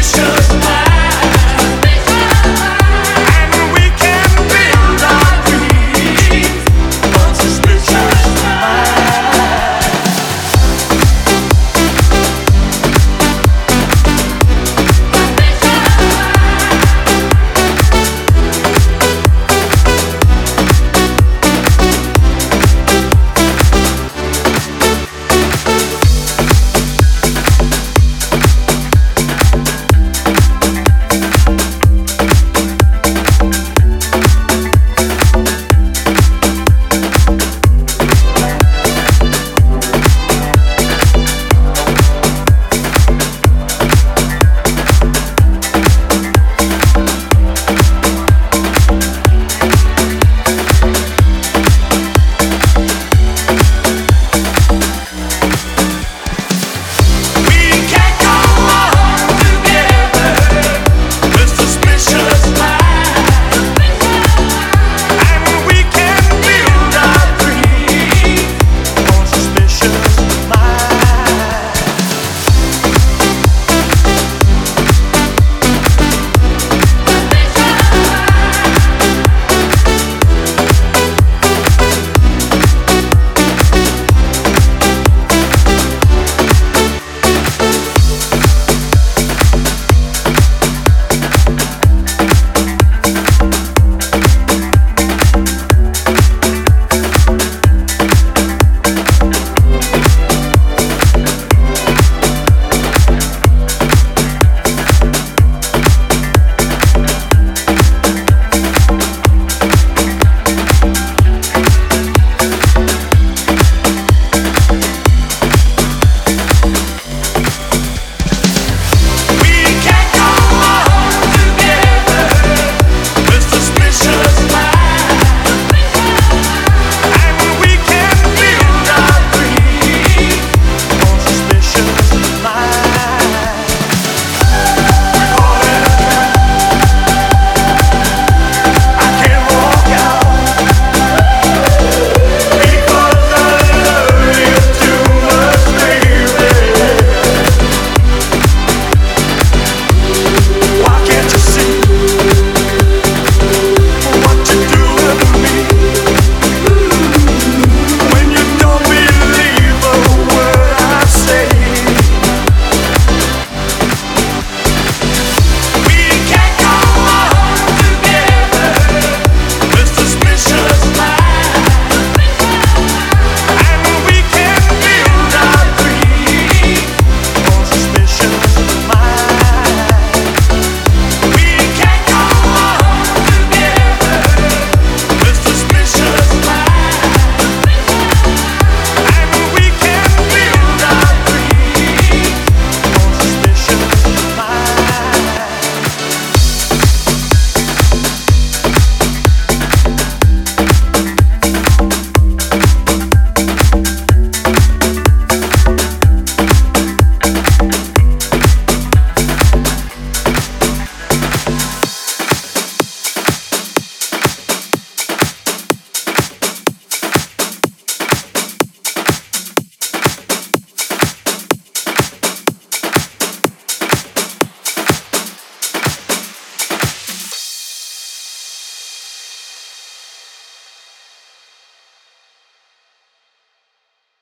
Passion